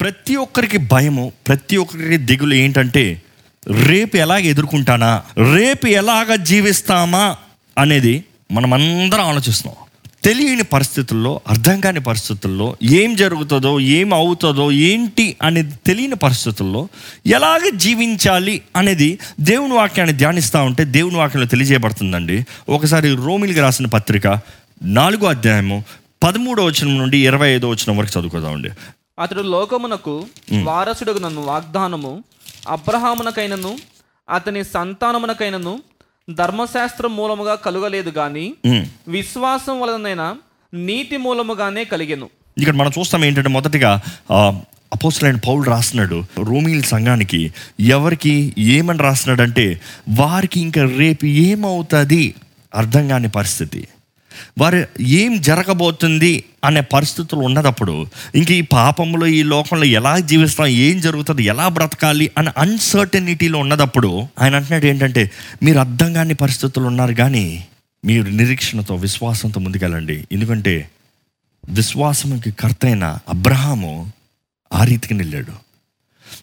ప్రతి ఒక్కరికి భయము ప్రతి ఒక్కరికి దిగులు ఏంటంటే రేపు ఎలాగ ఎదుర్కొంటానా రేపు ఎలాగ జీవిస్తామా అనేది మనం అందరం ఆలోచిస్తున్నాం. తెలియని పరిస్థితుల్లో అర్థం కాని పరిస్థితుల్లో ఏం జరుగుతుందో ఏం అవుతుందో ఏంటి అనేది తెలియని పరిస్థితుల్లో ఎలాగ జీవించాలి అనేది దేవుని వాక్యాన్ని ధ్యానిస్తూ ఉంటే దేవుని వాక్యంలో తెలియజేయబడుతుందండి. ఒకసారి రోమిలికి రాసిన పత్రిక నాలుగో అధ్యాయము పదమూడో వచనం నుండి ఇరవై ఐదో వచనం వరకు చదువుకుందామండి. అతడు లోకమునకు వారసుడుగు నన్ను వాగ్దానము అబ్రహామునకైనను అతని సంతానమునకైనను ధర్మశాస్త్రం మూలముగా కలుగలేదు గాని ఉమ్. విశ్వాసం వలనైనా నీతి మూలముగానే కలిగెను. ఇక్కడ మనం చూస్తాం ఏంటంటే మొదటిగా అపోసలైన పౌలు రాస్తున్నాడు రోమిల్ సంఘానికి ఎవరికి ఏమని రాస్తున్నాడంటే వారికి ఇంకా రేపు ఏమవుతుంది? అర్థం కాని పరిస్థితి. వారు ఏం జరగబోతుంది అనే పరిస్థితులు ఉన్నదప్పుడు ఇంక ఈ పాపంలో ఈ లోకంలో ఎలా జీవిస్తాం ఏం జరుగుతుంది ఎలా బ్రతకాలి అనే అన్సర్టనిటీలో ఉన్నదప్పుడు ఆయన అంటున్నాడు ఏంటంటే మీరు అర్థం కాని పరిస్థితులు ఉన్నారు కానీ మీరు నిరీక్షణతో విశ్వాసంతో ముందుకెళ్ళండి. ఎందుకంటే విశ్వాసంకి కర్త అయిన అబ్రహాము ఆ రీతికి వెళ్ళాడు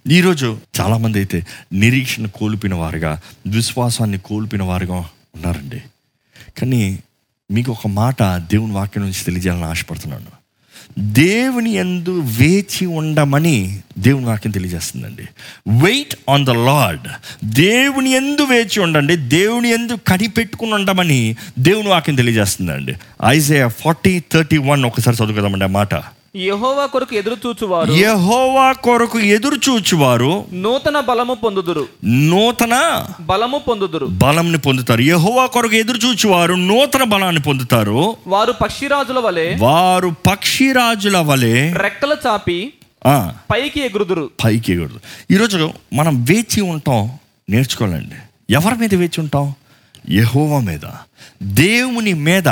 ఈరోజు చాలామంది అయితే నిరీక్షణ కోల్పోయిన వారుగా విశ్వాసాన్ని కోల్పోయిన వారుగా ఉన్నారండి. కానీ మీకు ఒక మాట దేవుని వాక్యం నుంచి తెలియజేయాలని ఆశపడుతున్నాను. దేవుని ఎందు వేచి ఉండమని దేవుని వాక్యం తెలియజేస్తుందండి. వెయిట్ ఆన్ ద లార్డ్ దేవుని ఎందు వేచి ఉండండి. దేవుని ఎందు కనిపెట్టుకుని ఉండమని దేవుని వాక్యం తెలియజేస్తుందండి. ఐజే ఫార్టీ థర్టీ వన్ ఒకసారి చదువుకుందామండి ఆ మాట. యెహోవా కొరకు ఎదురు చూచువారు. యహోవా కొరకు ఎదురు చూచువారు. నూతన బలము పొందుదురు. నూతన బలము పొందుదురు. బలంని పొందుతారు. యహోవా కొరకు ఎదురు చూచువారు నూతన బలాన్ని పొందుతారు. వారు పక్షిరాజుల వలె వారు పక్షిరాజుల వలె రెక్కలు చాపి పైకి ఎగురుదురు. పైకి ఎగురుదు ఈరోజు మనం వేచి ఉంటాం నేర్చుకోవాలండి. ఎవరి మీద వేచి ఉంటాం? యహోవా మీద. దేవుని మీద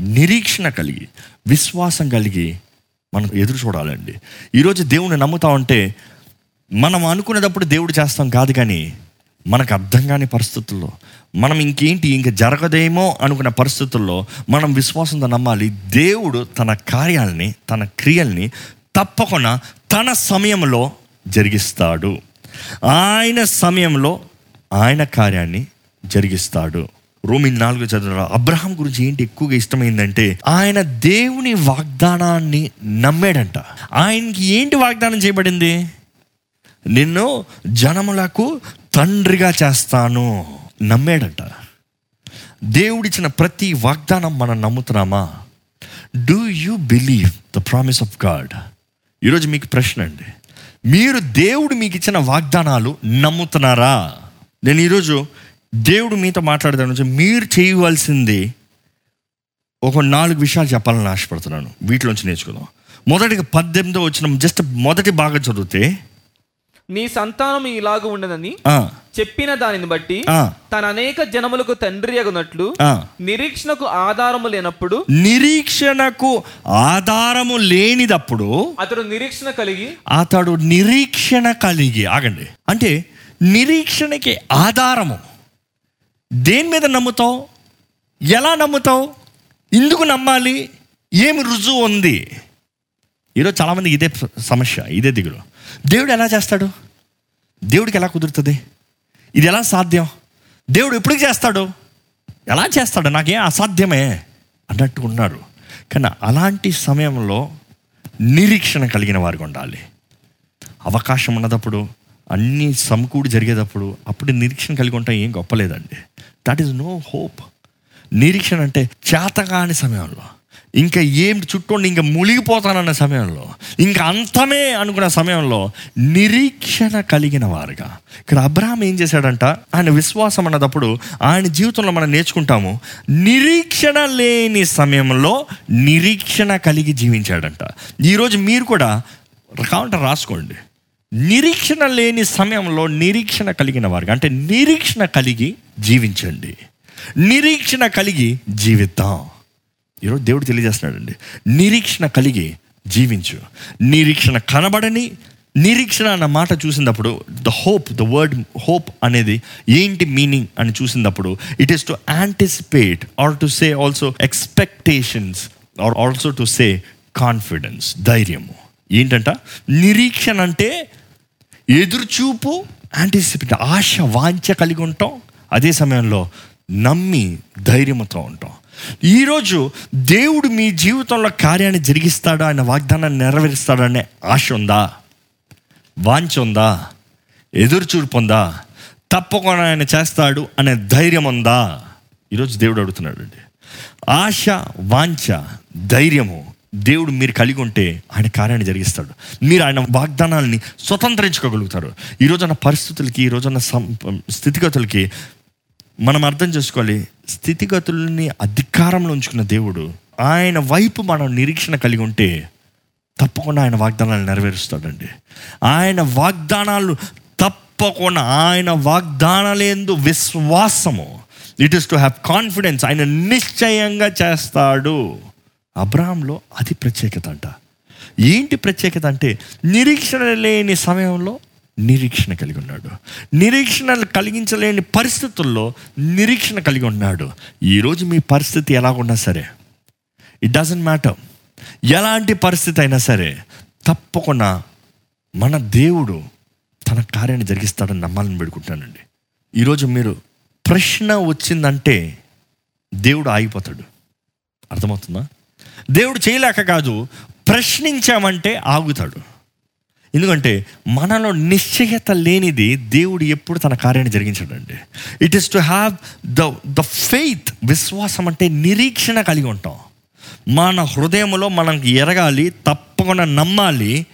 నిరీక్షణ కలిగి విశ్వాసం కలిగి మనం ఎదురు చూడాలండి. ఈరోజు దేవుని నమ్ముతా ఉంటే మనం అనుకునేటప్పుడు దేవుడు చేస్తాం కాదు కానీ మనకు అర్థం కాని పరిస్థితుల్లో మనం ఇంకేంటి ఇంక జరగదేమో అనుకున్న పరిస్థితుల్లో మనం విశ్వాసంతో నమ్మాలి. దేవుడు తన కార్యాలని తన క్రియల్ని తప్పకుండా తన సమయంలో జరిగిస్తాడు. ఆయన సమయంలో ఆయన కార్యాన్ని జరిగిస్తాడు. రోమి నాలుగు చదువు అబ్రహాం గురించి ఏంటి ఎక్కువగా ఇష్టమైందంటే ఆయన దేవుని వాగ్దానాన్ని నమ్మాడంట. ఆయనకి ఏంటి వాగ్దానం చేయబడింది? నిన్ను జనములకు తండ్రిగా చేస్తాను నమ్మాడంట. దేవుడిచ్చిన ప్రతి వాగ్దానం మనం నమ్ముతున్నామా? Do you believe the promise of God ఈరోజు మీకు ప్రశ్న అండి. మీరు దేవుడు మీకు ఇచ్చిన వాగ్దానాలు నమ్ముతున్నారా? నేను ఈరోజు దేవుడు మీతో మాట్లాడదాను మీరు చేయవలసింది ఒక నాలుగు విషయాలు చెప్పాలని ఆశపడుతున్నాను. వీటిలోంచి నేర్చుకుందాం. మొదటిగా పద్దెనిమిదో వచ్చిన జస్ట్ మొదటి బాగా చదివితే నీ సంతానం ఇలాగ ఉండదని చెప్పిన దానిని బట్టి తన అనేక జనములకు తండ్రి అగునట్లు. నిరీక్షణకు ఆధారము లేనప్పుడు నిరీక్షణకు ఆధారము లేనిదప్పుడు అతడు నిరీక్షణ కలిగి అతడు నిరీక్షణ కలిగి ఆగండి. అంటే నిరీక్షణకి ఆధారము. దేని మీద నమ్ముతావు? ఎలా నమ్ముతావు? ఎందుకు నమ్మాలి? ఏమి రుజువు ఉంది? ఈరోజు చాలామంది ఇదే సమస్య ఇదే దిగులు. దేవుడు ఎలా చేస్తాడు? దేవుడికి ఎలా కుదురుతుంది? ఇది ఎలా సాధ్యం? దేవుడు ఎప్పుడు చేస్తాడు? ఎలా చేస్తాడు? నాకేం అసాధ్యమే? అన్నట్టు ఉన్నారు. కానీ అలాంటి సమయంలో నిరీక్షణ కలిగిన వారికి ఉండాలి. అవకాశం ఉన్నదప్పుడు అన్నీ సమకూడి జరిగేటప్పుడు అప్పుడు నిరీక్షణ కలిగి ఉంటాం ఏం గొప్పలేదండి. దట్ ఈస్ నో హోప్ నిరీక్షణ అంటే చేతగాని సమయంలో ఇంకా ఏం చుట్టూ ఇంకా మునిగిపోతానన్న సమయంలో ఇంకా అంతమే అనుకున్న సమయంలో నిరీక్షణ కలిగిన వారుగా. ఇక్కడ అబ్రహాం ఏం చేశాడంట? ఆయన విశ్వాసం అన్నదప్పుడు ఆయన జీవితంలో మనం నేర్చుకుంటాము నిరీక్షణ లేని సమయంలో నిరీక్షణ కలిగి జీవించాడంట. ఈరోజు మీరు కూడా కావాలంటే రాసుకోండి. నిరీక్షణ లేని సమయంలో నిరీక్షణ కలిగిన వారికి అంటే నిరీక్షణ కలిగి జీవించండి. నిరీక్షణ కలిగి జీవిద్దాం. ఈరోజు దేవుడు తెలియజేస్తున్నాడండి. నిరీక్షణ కలిగి జీవించు. నిరీక్షణ కనబడని నిరీక్షణ అన్న మాట చూసినప్పుడు the hope the word hope అనేది ఏంటి మీనింగ్ అని చూసినప్పుడు it is to anticipate or to say also expectations or also to say confidence ధైర్యము. ఏంటంట? నిరీక్షణ అంటే ఎదురుచూపు. యాంటిసిపేట్ ఆశ వాంఛ కలిగి ఉంటాం. అదే సమయంలో నమ్మి ధైర్యంతో ఉంటాం. ఈరోజు దేవుడు మీ జీవితంలో కార్యాన్ని జరిగిస్తాడా ఆయన వాగ్దానాన్ని నెరవేరుస్తాడనే ఆశ ఉందా? వాంఛ ఉందా? ఎదురుచూపు ఉందా? తప్పకుండా ఆయన చేస్తాడు అనే ధైర్యం ఉందా? ఈరోజు దేవుడు అడుగుతున్నాడు అండి ఆశ వాంఛ ధైర్యము దేవుడు మీరు కలిగి ఉంటే ఆయన కార్యాన్ని జరిగిస్తాడు. మీరు ఆయన వాగ్దానాలని స్వతంత్రించుకోగలుగుతారు. ఈ రోజున పరిస్థితులకి ఈ రోజున సం స్థితిగతులకి మనం అర్థం చేసుకోవాలి. స్థితిగతుల్ని అధికారంలో ఉంచుకున్న దేవుడు ఆయన వైపు మనం నిరీక్షణ కలిగి ఉంటే తప్పకుండా ఆయన వాగ్దానాలు నెరవేరుస్తాడండి. ఆయన వాగ్దానాలు తప్పకుండా ఆయన వాగ్దానాలేందు విశ్వాసము. It is to have confidence ఆయన నిశ్చయంగా చేస్తాడు. అబ్రాహంలో అది ప్రత్యేకత అంట. ఏంటి ప్రత్యేకత అంటే నిరీక్షణ లేని సమయంలో నిరీక్షణ కలిగి ఉన్నాడు. నిరీక్షణ కలిగించలేని పరిస్థితుల్లో నిరీక్షణ కలిగి ఉన్నాడు. ఈరోజు మీ పరిస్థితి ఎలాగున్నా సరే ఇట్ డజంట్ మ్యాటర్ ఎలాంటి పరిస్థితి అయినా సరే తప్పకుండా మన దేవుడు తన కార్యాన్ని జరిగిస్తాడని నమ్మాలని పెడుకుంటానండి ఈరోజు మీరు ప్రశ్న వచ్చిందంటే దేవుడు ఆగిపోతాడు. అర్థమవుతుందా? దేవుడు చేయలేక కాదు ప్రశ్నించామంటే ఆగుతాడు. ఎందుకంటే మనలో నిశ్చయత లేనిది దేవుడు ఎప్పుడు తన కార్యాన్ని జరిగించాడండి. It is to have the the faith విశ్వాసం అంటే నిరీక్షణ కలిగి ఉంటాం. మన హృదయంలో మనం ఎరగాలి తప్పకుండా నమ్మాలి.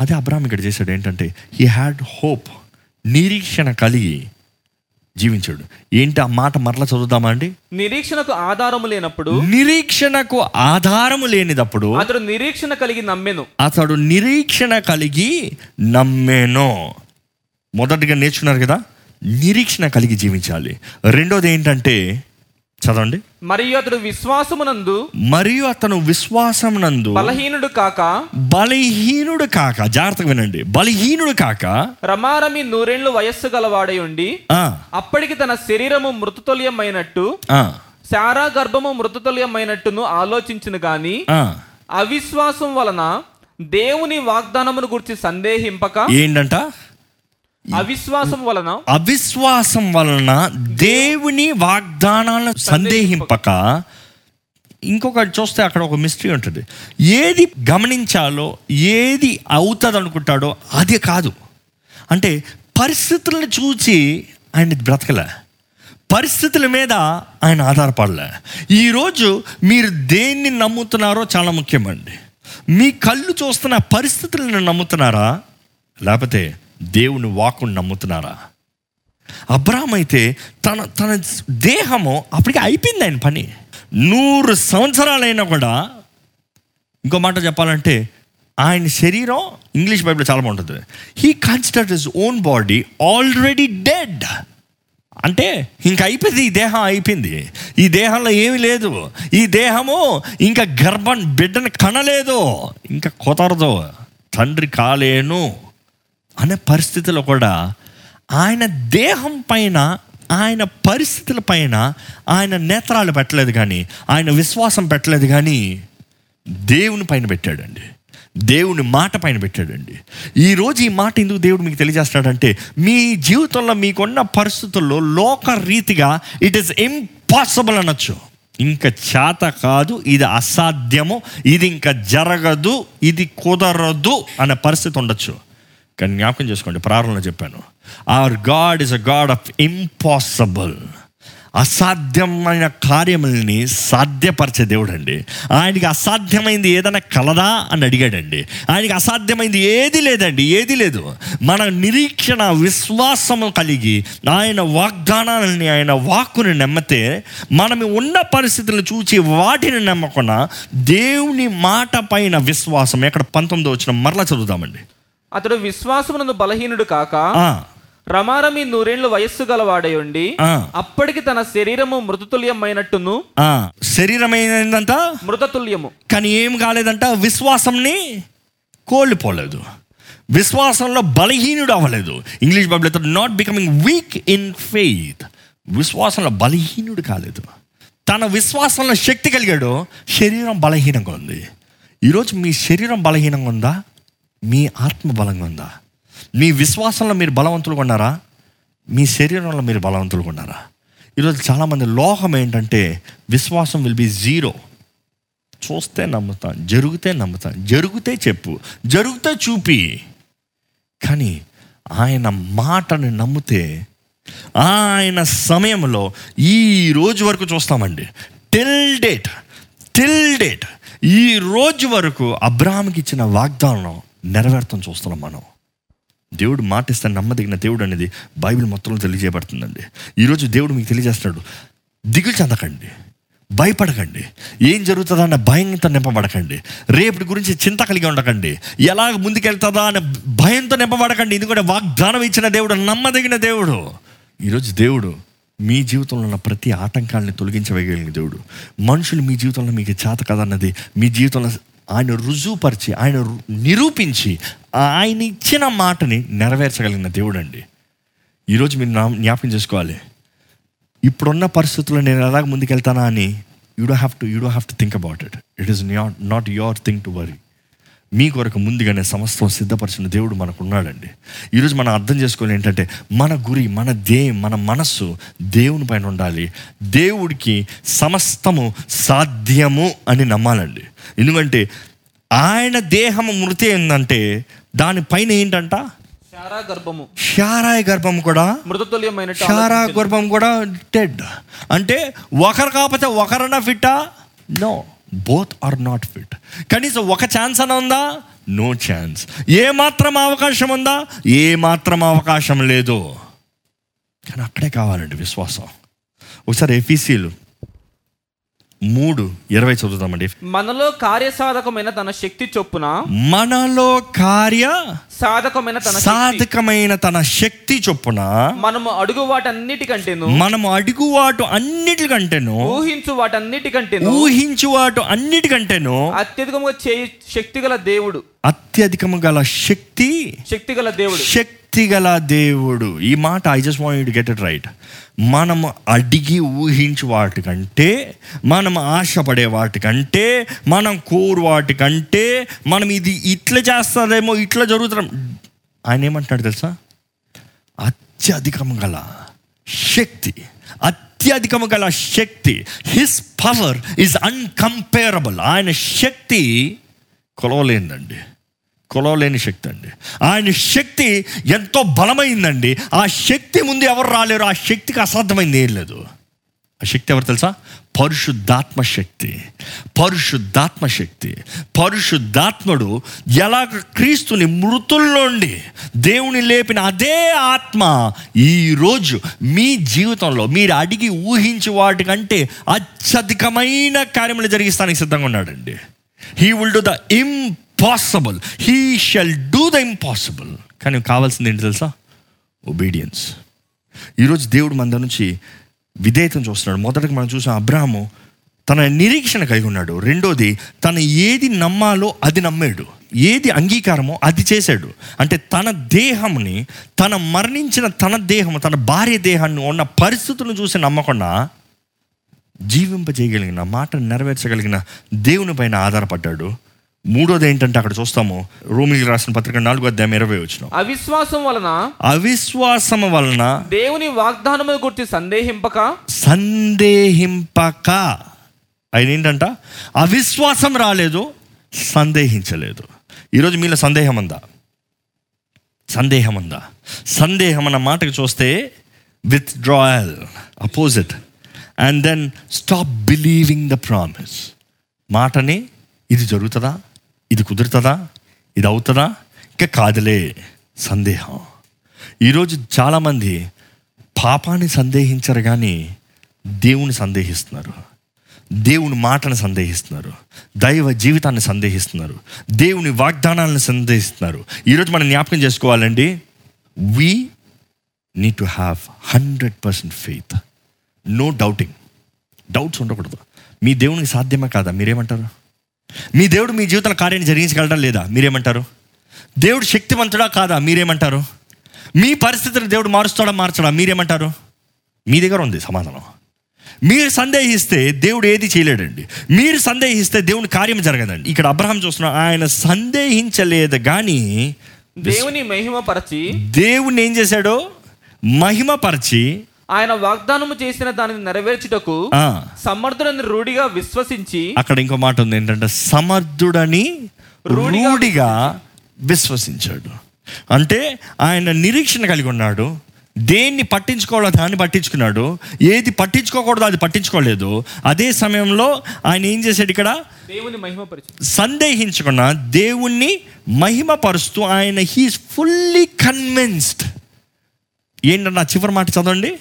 అదే అబ్రామ్ ఇక్కడ చేశాడు ఏంటంటే హీ హ్యాడ్ హోప్ నిరీక్షణ కలిగి జీవించాడు. ఏంటి ఆ మాట మరలా చదువుదామా అండి? నిరీక్షణకు ఆధారము లేనప్పుడు నిరీక్షణకు ఆధారము లేనిదప్పుడు అతడు నిరీక్షణ కలిగి నమ్మెను. అతడు నిరీక్షణ కలిగి నమ్మేనో. మొదటిగా నేర్చుకున్నారు కదా? నిరీక్షణ కలిగి జీవించాలి. రెండోది ఏంటంటే చదవండి. మరియు అతడు విశ్వాసమునందు మరియు అతను విశ్వాసం నందు బలహీనుడు కాక బలహీనుడు కాక జాగ్రత్తగా వినండి. బలహీనుడు కాక రమారమి నూరేళ్ళు వయస్సు గలవాడై ఉండి అప్పటికి తన శరీరము మృతతుల్యమైనట్టు శారా గర్భము మృతతుల్యమైనట్టును ఆలోచించును గాని. అవిశ్వాసం వలన దేవుని వాగ్దానమును గురించి సందేహింపక ఏంటంట? అవిశ్వాసం వలన అవిశ్వాసం వలన దేవుని వాగ్దానాలను సందేహింపక ఇంకొకటి చూస్తే అక్కడ ఒక మిస్టరీ ఉంటుంది. ఏది గమనించాలో ఏది అవుతుంది అనుకుంటాడో అది కాదు. అంటే పరిస్థితులను చూచి ఆయన బ్రతకలే. పరిస్థితుల మీద ఆయన ఆధారపడలే. ఈరోజు మీరు దేన్ని నమ్ముతున్నారో చాలా ముఖ్యమండి. మీ కళ్ళు చూస్తున్న పరిస్థితులను నమ్ముతున్నారా? లేకపోతే దేవుని వాక్కుని నమ్ముతున్నారా? అబ్రామ్ అయితే తన తన దేహము అప్పటికి అయిపోయింది ఆయన పని. నూరు సంవత్సరాలైనా కూడా ఇంకో మాట చెప్పాలంటే ఆయన శరీరం ఇంగ్లీష్ బైబిల్ చాలా బాగుంటుంది. He consider his own body already dead అంటే ఇంక అయిపోయింది ఈ దేహం అయిపోయింది. ఈ దేహంలో ఏమీ లేదు. ఈ దేహము ఇంకా గర్భం బిడ్డని కనలేదు. ఇంకా కుదరదు. తండ్రి కాలేను. అనే పరిస్థితిలో కూడా ఆయన దేహం పైన ఆయన పరిస్థితుల పైన ఆయన నేత్రాలు పెట్టలేదు కానీ ఆయన విశ్వాసం పెట్టలేదు కానీ దేవుని పైన పెట్టాడండి. దేవుని మాట పైన పెట్టాడండి. ఈరోజు ఈ మాట ఎందుకు దేవుడు మీకు తెలియజేస్తాడంటే మీ జీవితంలో మీకున్న పరిస్థితుల్లో లోక రీతిగా ఇట్ ఈస్ ఇంపాసిబుల్ అనొచ్చు. ఇంకా చేత కాదు ఇది అసాధ్యము ఇది ఇంకా జరగదు ఇది కుదరదు అనే పరిస్థితి ఉండొచ్చు. కానీ జ్ఞాపకం చేసుకోండి ప్రారంభంలో చెప్పాను. Or God is a God of impossible అసాధ్యమైన కార్యముల్ని సాధ్యపరిచే దేవుడు అండి ఆయనకి అసాధ్యమైంది ఏదైనా కలదా అని అడిగాడండి. ఆయనకి అసాధ్యమైంది ఏది లేదండి ఏది లేదు. మన నిరీక్షణ విశ్వాసము కలిగి ఆయన వాగ్దానాలని ఆయన వాక్కుని నమ్మితే మనం ఉన్న పరిస్థితులను చూచి వాటిని నమ్మకుండా దేవుని మాట పైన విశ్వాసం. ఎక్కడ పంతొమ్మిది వచ్చిన మరలా చదువుతామండి అతడు విశ్వాసమునందు బలహీనుడు కాక రమారమి నూరేళ్ళు వయస్సు గలవాడై ఉండి ఆ. అప్పటికి తన శరీరము మృతతుల్యమైనట్టును ఆ, శరీరం ఏమైందంట మృతతుల్యము. కానీ ఏం కాలేదంట? విశ్వాసంని కోల్పోలేదు. విశ్వాసంలో బలహీనుడు అవ్వలేదు. English Bible not becoming weak in faith విశ్వాసంలో బలహీనుడు కాలేదు. తన విశ్వాసంలో శక్తి కలిగాడు. శరీరం బలహీనంగా ఉంది. ఈరోజు మీ శరీరం బలహీనంగా ఉందా? మీ ఆత్మ బలంగా ఉందా? మీ విశ్వాసంలో మీరు బలవంతులు కొన్నారా మీ శరీరంలో మీరు బలవంతులు కొన్నారా ఈరోజు చాలామంది లోహం ఏంటంటే విశ్వాసం విల్ బి జీరో చూస్తే నమ్ముతాను జరిగితే నమ్ముతాను జరిగితే చెప్పు జరిగితే చూపి. కానీ ఆయన మాటని నమ్మితే ఆయన సమయంలో ఈ రోజు వరకు చూస్తామండి. టిల్ డేట్ టిల్ డేట్ ఈ రోజు వరకు అబ్రాహాంకి ఇచ్చిన వాగ్దానం నెరవేర్తం చూస్తున్నాం మనం. దేవుడు మాటిస్తే నమ్మదగిన దేవుడు అనేది బైబిల్ మొత్తంలో తెలియజేయబడుతుందండి. ఈరోజు దేవుడు మీకు తెలియజేస్తున్నాడు దిగులు చెందకండి భయపడకండి ఏం జరుగుతుందా అన్న భయంతో నింపబడకండి రేపటి గురించి చింత కలిగి ఉండకండి ఎలాగ ముందుకెళ్తుందా అనే భయంతో నింపబడకండి ఎందుకంటే వాగ్దానం ఇచ్చిన దేవుడు నమ్మదగిన దేవుడు. ఈరోజు దేవుడు మీ జీవితంలో ఉన్న ప్రతి ఆటంకాలని తొలగించవేయగలిగిన దేవుడు. మనుషులు మీ జీవితంలో మీకు చేత కదన్నది మీ జీవితంలో ఆయన రుజువుపరిచి ఆయన నిరూపించి ఆయన ఇచ్చిన మాటని నెరవేర్చగలిగిన దేవుడు అండి ఈరోజు మీరు నా జ్ఞాపకం చేసుకోవాలి. ఇప్పుడున్న పరిస్థితుల్లో నేను ఎలాగ ముందుకెళ్తానా అని you do have to you do have to think about it it is not not your thing to worry మీ కొరకు ముందుగానే సమస్తం సిద్ధపరిచిన దేవుడు మనకు ఉన్నాడండి ఈరోజు మనం అర్థం చేసుకోవాలి ఏంటంటే మన గురి మన దే మన మనస్సు దేవుని పైన ఉండాలి. దేవుడికి సమస్తము సాధ్యము అని నమ్మాలండి. ఎందుకంటే ఆయన దేహము మృతి ఏంటంటే దానిపైన ఏంటంట? గర్భము. శారాయ గర్భం కూడా మృతతుల్యమైనట్టు శారా. గర్భం కూడా డెడ్. అంటే ఒకరు కాకపోతే ఒకరన్నా ఫిట్టా? No. Both are not fit కనీసం ఒక ఛాన్స్ అని ఉందా? నో ఛాన్స్ ఏ మాత్రం అవకాశం ఉందా? ఏ మాత్రం అవకాశం లేదు. కానీ అక్కడే కావాలండి విశ్వాసం. ఒకసారి ఎఫీసీలు మూడు ఇరవై చదువుతామండి మనలో కార్యసాధకమైన తన శక్తి చొప్పున మనలో కార్య సాధకమైన తన సాధకమైన తన శక్తి చొప్పున మనము అడుగు వాటన్నిటికంటేను మనము అడుగువాటు అన్నిటికంటేను ఊహించు వాటన్నిటికంటేను ఊహించు వాటు అన్నిటికంటేను అత్యధికంగా చేయి శక్తి గల దేవుడు. అత్యధికము గల శక్తి శక్తి గల దేవుడు. శక్తి గల దేవుడు. ఈ మాట I just want get it right మనం అడిగి ఊహించు వాటికంటే మనం ఆశపడే వాటికంటే మనం కోరు వాటికంటే మనం ఇది ఇట్లా చేస్తుందేమో ఇట్లా జరుగుతున్నాం ఆయన ఏమంటున్నాడు తెలుసా? అత్యధికము గల శక్తి అత్యధికము గల శక్తి హిస్ పవర్ ఈజ్ అన్కంపేరబుల్ ఆయన శక్తి కొలవలేందండి. కొలవలేని శక్తి అండి. ఆయన శక్తి ఎంతో బలమైందండి. ఆ శక్తి ముందు ఎవరు రాలేరు? ఆ శక్తికి అసాధ్యమైంది ఏం లేదు. ఆ శక్తి ఎవరు తెలుసా? పరిశుద్ధాత్మ శక్తి. పరిశుద్ధాత్మ శక్తి. పరిశుద్ధాత్ముడు ఎలాగ క్రీస్తుని మృతుల్లోండి దేవుని లేపిన అదే ఆత్మ ఈరోజు మీ జీవితంలో మీరు అడిగి ఊహించి వాటికంటే అత్యధికమైన కార్యములు జరిగిస్తానికి సిద్ధంగా ఉన్నాడండి. He will do the impossible he shall do the impossible కానీ కావాల్సింది ఏంటి తెలుసా? ఒబీడియన్స్ ఈరోజు దేవుడు మన నుంచి విధేయతను చూస్తున్నాడు. మొదటగా మనం చూసాం అబ్రాహము తన నిరీక్షణ కలిగి ఉన్నాడు. రెండోది తను ఏది నమ్మాలో అది నమ్మాడు. ఏది అంగీకారమో అది చేశాడు. అంటే తన దేహంని తన మరణించిన తన దేహము తన భార్య దేహాన్ని ఉన్న పరిస్థితులను చూసి నమ్మకుండా జీవింపజేయగలిగిన మాటను నెరవేర్చగలిగిన దేవుని పైన ఆధారపడ్డాడు. మూడోది ఏంటంటే అక్కడ చూస్తాము. రోమిలికి రాసిన పత్రిక నాలుగో అధ్యాయం ఇరవై వచ్చిన. అవిశ్వాసం వలన అవిశ్వాసము వలన దేవుని వాగ్దానము గురించి సందేహింపక? సందేహింపక. ఆయన ఏంటంట అవిశ్వాసం రాలేదు సందేహించలేదు. ఈరోజు మీలో సందేహం ఉందా సందేహం ఉందా సందేహం అన్న మాటకు చూస్తే withdrawal opposite and then stop believing the promise మాటని ఇది జరుగుతుందా? ఇది కుదురుతుందా? ఇది అవుతుందా? ఇంకా కాదులే సందేహం. ఈరోజు చాలామంది పాపాన్ని సందేహించరు కానీ దేవుని సందేహిస్తున్నారు. దేవుని మాటను సందేహిస్తున్నారు. దైవ జీవితాన్ని సందేహిస్తున్నారు. దేవుని వాగ్దానాలను సందేహిస్తున్నారు. ఈరోజు మనం జ్ఞాపకం చేసుకోవాలండి. We need to have hundred percent faith no doubting doubts ఉండకూడదు. మీ దేవునికి సాధ్యమే కాదా? మీరేమంటారు? మీ దేవుడు మీ జీవితంలో కార్యాన్ని జరిగించగలడా లేదా? మీరేమంటారు? దేవుడు శక్తివంతుడా కాదా? మీరేమంటారు? మీ పరిస్థితిని దేవుడు మారుస్తాడా మార్చడా? మీరేమంటారు? మీ దగ్గర ఉంది సమాధానం. మీరు సందేహిస్తే దేవుడు ఏది చేయలేడండి. మీరు సందేహిస్తే దేవుని కార్యం జరగదండి. ఇక్కడ అబ్రహాం చూస్తున్నా ఆయన సందేహించలేదు కానీ దేవుని మహిమపరచి దేవుని ఏం చేశాడో? మహిమపరిచి ఆయన వాగ్దానము చేసిన దానిని నెరవేర్చుటకు సమర్థుడని రూఢిగా విశ్వసించి అక్కడ ఇంకో మాట ఉంది ఏంటంటే సమర్థుడని రూఢిగా విశ్వసించాడు. అంటే ఆయన నిరీక్షణ కలిగి ఉన్నాడు. దేన్ని పట్టించుకోవాలో దాన్ని పట్టించుకున్నాడు. ఏది పట్టించుకోకూడదో అది పట్టించుకోలేదు. అదే సమయంలో ఆయన ఏం చేశాడు ఇక్కడ? దేవుని మహిమపరచి సందేహించకుండా దేవుణ్ణి మహిమపరుస్తూ ఆయన హీస్ ఫుల్లీ కన్విన్స్డ్ ఏంటన్నా చివరి మాట చదవండి.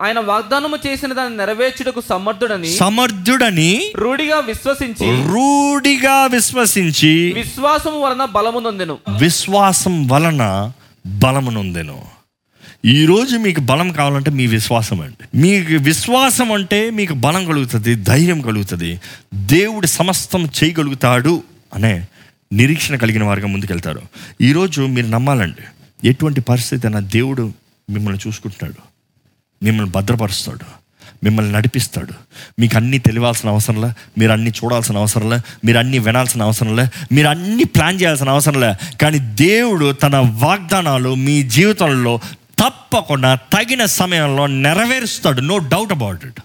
ఆయన వాగ్దానము చేసిన దాన్ని నెరవేర్చుటకు సమర్థుడని సమర్థుడని రూఢిగా విశ్వసించి రూఢిగా విశ్వసించి విశ్వాసము వలన బలము నొందెను. విశ్వాసం వలన బలమునొందెను ఈరోజు మీకు బలం కావాలంటే మీ విశ్వాసం అండి. మీకు విశ్వాసం అంటే మీకు బలం కలుగుతుంది ధైర్యం కలుగుతుంది. దేవుడు సమస్తం చేయగలుగుతాడు అనే నిరీక్షణ కలిగిన వారిగా ముందుకెళ్తారు. ఈరోజు మీరు నమ్మాలండి ఎటువంటి పరిస్థితి అయినా దేవుడు మిమ్మల్ని చూసుకుంటున్నాడు. మిమ్మల్ని భద్రపరుస్తాడు. మిమ్మల్ని నడిపిస్తాడు. మీకు అన్నీ తెలియాల్సిన అవసరంలే. మీరు అన్నీ చూడాల్సిన అవసరంలే. మీరు అన్నీ వినాల్సిన అవసరంలే. మీరు అన్నీ ప్లాన్ చేయాల్సిన అవసరంలే. కానీ దేవుడు తన వాగ్దానాలు మీ జీవితంలో తప్పకుండా తగిన సమయంలో నెరవేరుస్తాడు. నో డౌట్ అబౌట్ ఇట్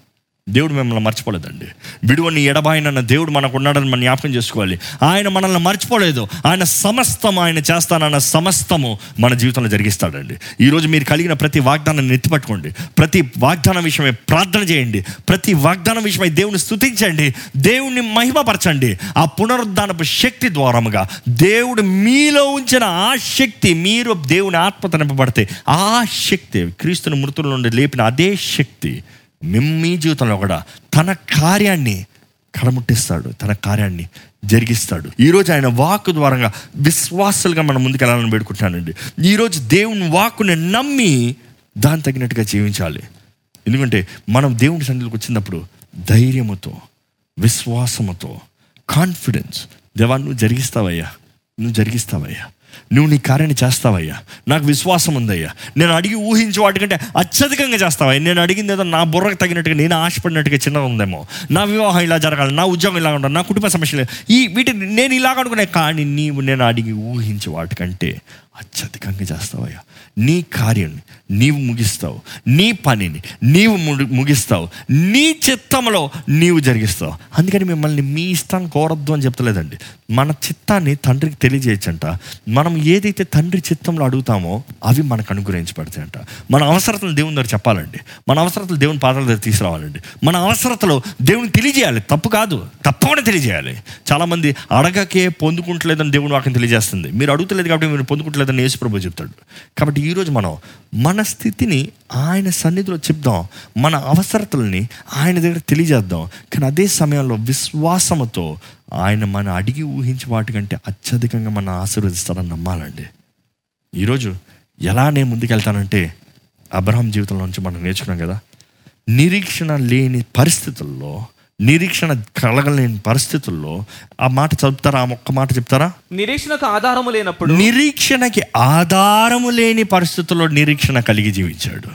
దేవుడు మిమ్మల్ని మర్చిపోలేదండి. విడువని ఎడబాయినన్న దేవుడు మనకు ఉన్నాడని మనం జ్ఞాపకం చేసుకోవాలి. ఆయన మనల్ని మర్చిపోలేదు. ఆయన సమస్తం ఆయన చేస్తానన్న సమస్తము మన జీవితంలో జరిగిస్తాడండి. ఈరోజు మీరు కలిగిన ప్రతి వాగ్దానాన్ని ఎత్తిపట్టుకోండి ప్రతి వాగ్దానం విషయమై ప్రార్థన చేయండి. ప్రతి వాగ్దానం విషయమై దేవుని స్థుతించండి దేవుణ్ణి మహిమపరచండి. ఆ పునరుద్ధానపు శక్తి ద్వారముగా దేవుడు మీలో ఉంచిన ఆ శక్తి మీరు దేవుని ఆత్మత నింపబడితే ఆ శక్తి క్రీస్తుని మృతుల నుండి లేపిన అదే శక్తి మీ జీవితంలో కూడా తన కార్యాన్ని కడముట్టిస్తాడు తన కార్యాన్ని జరిగిస్తాడు. ఈరోజు ఆయన వాక్కు ద్వారంగా విశ్వాసాలుగా మనం ముందుకెళ్ళాలని పెడుకుంటున్నానండి ఈరోజు దేవుని వాక్కుని నమ్మి దాని తగినట్టుగా జీవించాలి. ఎందుకంటే మనం దేవుని సన్నిధిలోకి వచ్చినప్పుడు ధైర్యముతో విశ్వాసముతో కాన్ఫిడెన్స్ దేవా నువ్వు జరిగిస్తావయ్యా నువ్వు జరిగిస్తావయ్యా. నువ్వు నీ కార్యాన్ని చేస్తావయ్యా. నాకు విశ్వాసం ఉందయ్యా. నేను అడిగి ఊహించే వాటికంటే అత్యధికంగా చేస్తావయ్యా. నేను అడిగింది ఏదో నా బుర్రకు తగినట్టుగా నేను ఆశపడినట్టుగా చిన్నగా ఉందేమో. నా వివాహం ఇలా జరగాలి నా ఉద్యోగం ఇలా ఉండాలి నా కుటుంబ సమస్యలు ఈ వీటిని నేను ఇలాగ అనుకునే కానీ నీవు నేను అడిగి ఊహించే వాటికంటే అత్యధికంగా చేస్తావయ్యా. నీ కార్యాన్ని నీవు ముగిస్తావు. నీ పనిని నీవు ముగిస్తావు. నీ చిత్తంలో నీవు జరిగిస్తావు. అందుకని మిమ్మల్ని మీ ఇష్టాన్ని కోరద్దు అని చెప్తలేదండి. మన చిత్తాన్ని తండ్రికి తెలియజేయచ్చంట. మనం ఏదైతే తండ్రి చిత్తంలో అడుగుతామో అవి మనకు అనుగ్రహించబడతాయంట మన అవసరతలు దేవుని దగ్గర చెప్పాలండి. మన అవసరతలు దేవుని పాదాల దగ్గర తీసుకురావాలండి. మన అవసరతలో దేవుని తెలియజేయాలి. తప్పు కాదు. తప్పకుండా తెలియజేయాలి. చాలామంది అడగకే పొందుకుంటలేదని దేవుని వాక్యం తెలియజేస్తుంది. మీరు అడుగుతలేదు కాబట్టి మీరు పొందుకుంటలేదని యేసుప్రభు చెప్తాడు. కాబట్టి ఈరోజు మనం మన స్థితిని ఆయన సన్నిధిలో చెప్దాం. మన అవసరతల్ని ఆయన దగ్గర తెలియజేద్దాం. కానీ అదే సమయంలో విశ్వాసముతో ఆయన మన అడిగి ఊహించి వాటికంటే అత్యధికంగా మన ఆశీర్వదిస్తారని నమ్మాలండి. ఈరోజు ఎలా నేను ముందుకెళ్తానంటే అబ్రహం జీవితంలో నుంచి మనం నేర్చుకున్నాం కదా. నిరీక్షణ లేని పరిస్థితుల్లో నిరీక్షణ కలగలేని పరిస్థితుల్లో ఆ మాట చదువుతారా? ఆ ఒక్క మాట చెప్తారా? నిరీక్షణకు ఆధారము లేనప్పుడు నిరీక్షణకి ఆధారము లేని పరిస్థితుల్లో నిరీక్షణ కలిగి జీవించాడు.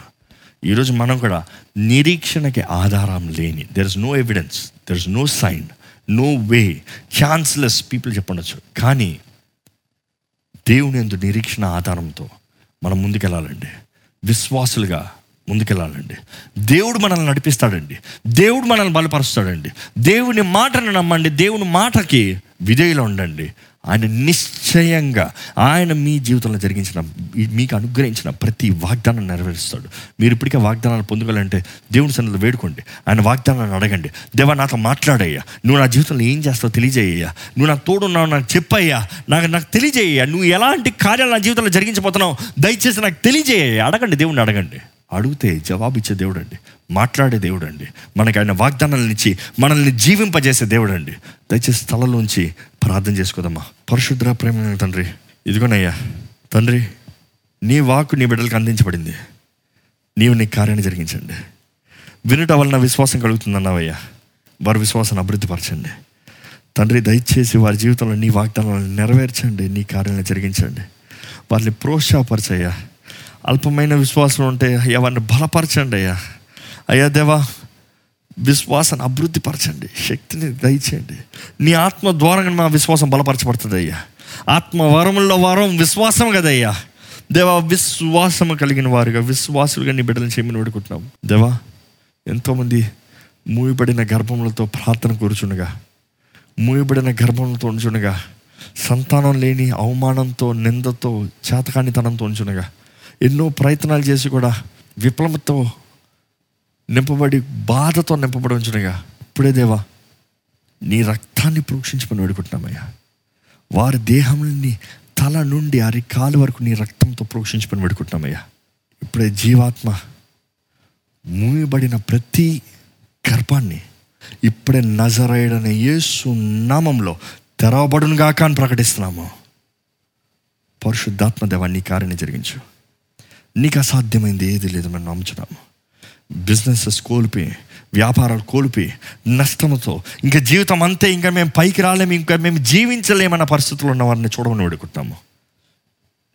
ఈరోజు మనం కూడా నిరీక్షణకి ఆధారం లేని there is no evidence there is no sign no way chanceless people చెప్పండొచ్చు కానీ దేవుని ఎందు నిరీక్షణ ఆధారంతో మనం ముందుకెళ్ళాలండి. విశ్వాసులుగా ముందుకెళ్ళాలండి. దేవుడు మనల్ని నడిపిస్తాడండి. దేవుడు మనల్ని బలపరుస్తాడండి. దేవుని మాటను నమ్మండి. దేవుని మాటకి విధేయులు ఉండండి. ఆయన నిశ్చయంగా ఆయన మీ జీవితంలో జరిగించిన మీకు అనుగ్రహించిన ప్రతి వాగ్దానం నెరవేరుస్తాడు. మీరు ఇప్పటికే వాగ్దానాలు పొందుకోవాలంటే దేవుని సన్నిధిలో వేడుకోండి. ఆయన వాగ్దానాన్ని అడగండి. దేవా నాతో మాట్లాడయ్యా. నువ్వు నా జీవితంలో ఏం చేస్తావు తెలియజేయ్యా. నువ్వు నా తోడున్నావు నాకు చెప్పయ్యా. నాకు నాకు తెలియజేయ్యా. నువ్వు ఎలాంటి కార్యాలు నా జీవితంలో జరిగించబోతున్నావు దయచేసి నాకు తెలియజేయ్యా. అడగండి. దేవుణ్ణి అడగండి. అడిగితే జవాబిచ్చే దేవుడు అండి మాట్లాడే దేవుడు అండి మనకి ఆయన వాగ్దానాలను ఇచ్చి మనల్ని జీవింపజేసే దేవుడు అండి దయచేసి స్థలంలోంచి ప్రార్థన చేసుకోదమ్మా. పరిశుద్ర ప్రేమ తండ్రి ఇదిగోనయ్యా. తండ్రి నీ వాక్కు నీ బిడ్డలకు అందించబడింది. నీవు నీ కార్యాన్ని జరిగించండి. వినటం వలన విశ్వాసం కలుగుతుందన్నావయ్యా. వారి విశ్వాసాన్ని అభివృద్ధిపరచండి. తండ్రి దయచేసి వారి జీవితంలో నీ వాగ్దానాలను నెరవేర్చండి నీ కార్యాలను జరిగించండి. వారిని ప్రోత్సాహపరచయ్యా. అల్పమైన విశ్వాసం ఉంటే అయ్యా వారిని బలపరచండి అయ్యా. అయ్యా దేవా విశ్వాసాన్ని అభివృద్ధి పరచండి శక్తిని దయచేయండి. నీ ఆత్మ ద్వారా మా విశ్వాసం బలపరచబడుతుంది అయ్యా. ఆత్మ వరముల్లో వరం విశ్వాసం కదయ్యా దేవా విశ్వాసము కలిగిన వారుగా విశ్వాసులుగా నీ బిడ్డలను చేయమని వేడుకుంటున్నాం. దేవా ఎంతోమంది మూయబడిన గర్భములతో ప్రార్థన కూర్చుండగా మూయబడిన గర్భంతో ఉంచుండగా సంతానం లేని అవమానంతో నిందతో చేతకానితనంతో ఉంచునగా ఎన్నో ప్రయత్నాలు చేసి కూడా విప్లవంతో నింపబడి బాధతో నింపబడి ఉంచునగా ఇప్పుడే దేవా నీ రక్తాన్ని ప్రోక్షించుకొని వేడుకుంటున్నామయ్యా. వారి దేహంని తల నుండి అరికాలు వరకు నీ రక్తంతో ప్రోక్షించుకొని వేడుకుంటున్నామయ్యా. ఇప్పుడే జీవాత్మ మూయబడిన ప్రతి గర్భాన్ని ఇప్పుడే నజరయ్యడనే యేసు నామంలో తెరవబడునుగాక అని ప్రకటిస్తున్నాము. పరిశుద్ధాత్మ దేవాన్ని నీ కార్యాన్ని జరిగించు. నీకు అసాధ్యమైంది ఏది లేదు మనం నమ్ముచున్నాము బిజినెసెస్ కోల్పి వ్యాపారాలు కోల్పి నష్టంతో ఇంకా జీవితం అంతే ఇంకా మేము పైకి రాలేము ఇంకా మేము జీవించలేమన్న పరిస్థితులు ఉన్న వారిని చూడమని వేడుకుంటున్నాము.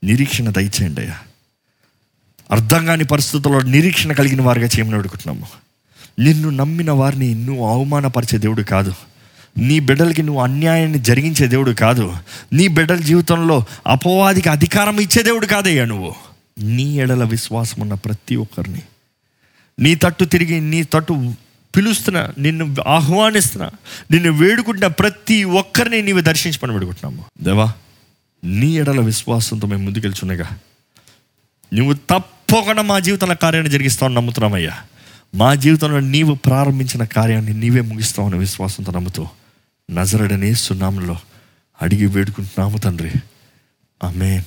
నిరీక్షణ దయచేయండి అయ్యా. అర్థం కాని పరిస్థితుల్లో నిరీక్షణ కలిగిన వారిగా చేయమని వేడుకుంటున్నాము. నిన్ను నమ్మిన వారిని నువ్వు అవమానపరిచే దేవుడు కాదు. నీ బిడ్డలకి నువ్వు అన్యాయాన్ని జరిగించే దేవుడు కాదు. నీ బిడ్డల జీవితంలో అపవాదికి అధికారం ఇచ్చే దేవుడు కాదయ్యా నువ్వు. నీ ఎడల విశ్వాసం ఉన్న ప్రతి ఒక్కరిని. నీ తట్టు తిరిగి నీ తట్టు పిలుస్తున్నా నిన్ను ఆహ్వానిస్తున్నా నిన్ను వేడుకుంటున్న ప్రతి ఒక్కరిని నీవు దర్శించమని వేడుకుంటున్నాము. దేవా నీ ఎడల విశ్వాసంతో మేము ముందుకెళ్చున్నాగా నువ్వు తప్పకుండా మా జీవితంలో కార్యాన్ని జరిగిస్తావని నమ్ముతున్నామయ్యా. మా జీవితంలో నీవు ప్రారంభించిన కార్యాన్ని నీవే ముగిస్తావని విశ్వాసంతో నమ్ముతూ నజరడనే సున్నాములో అడిగి వేడుకుంటున్నాము తండ్రి. ఆమె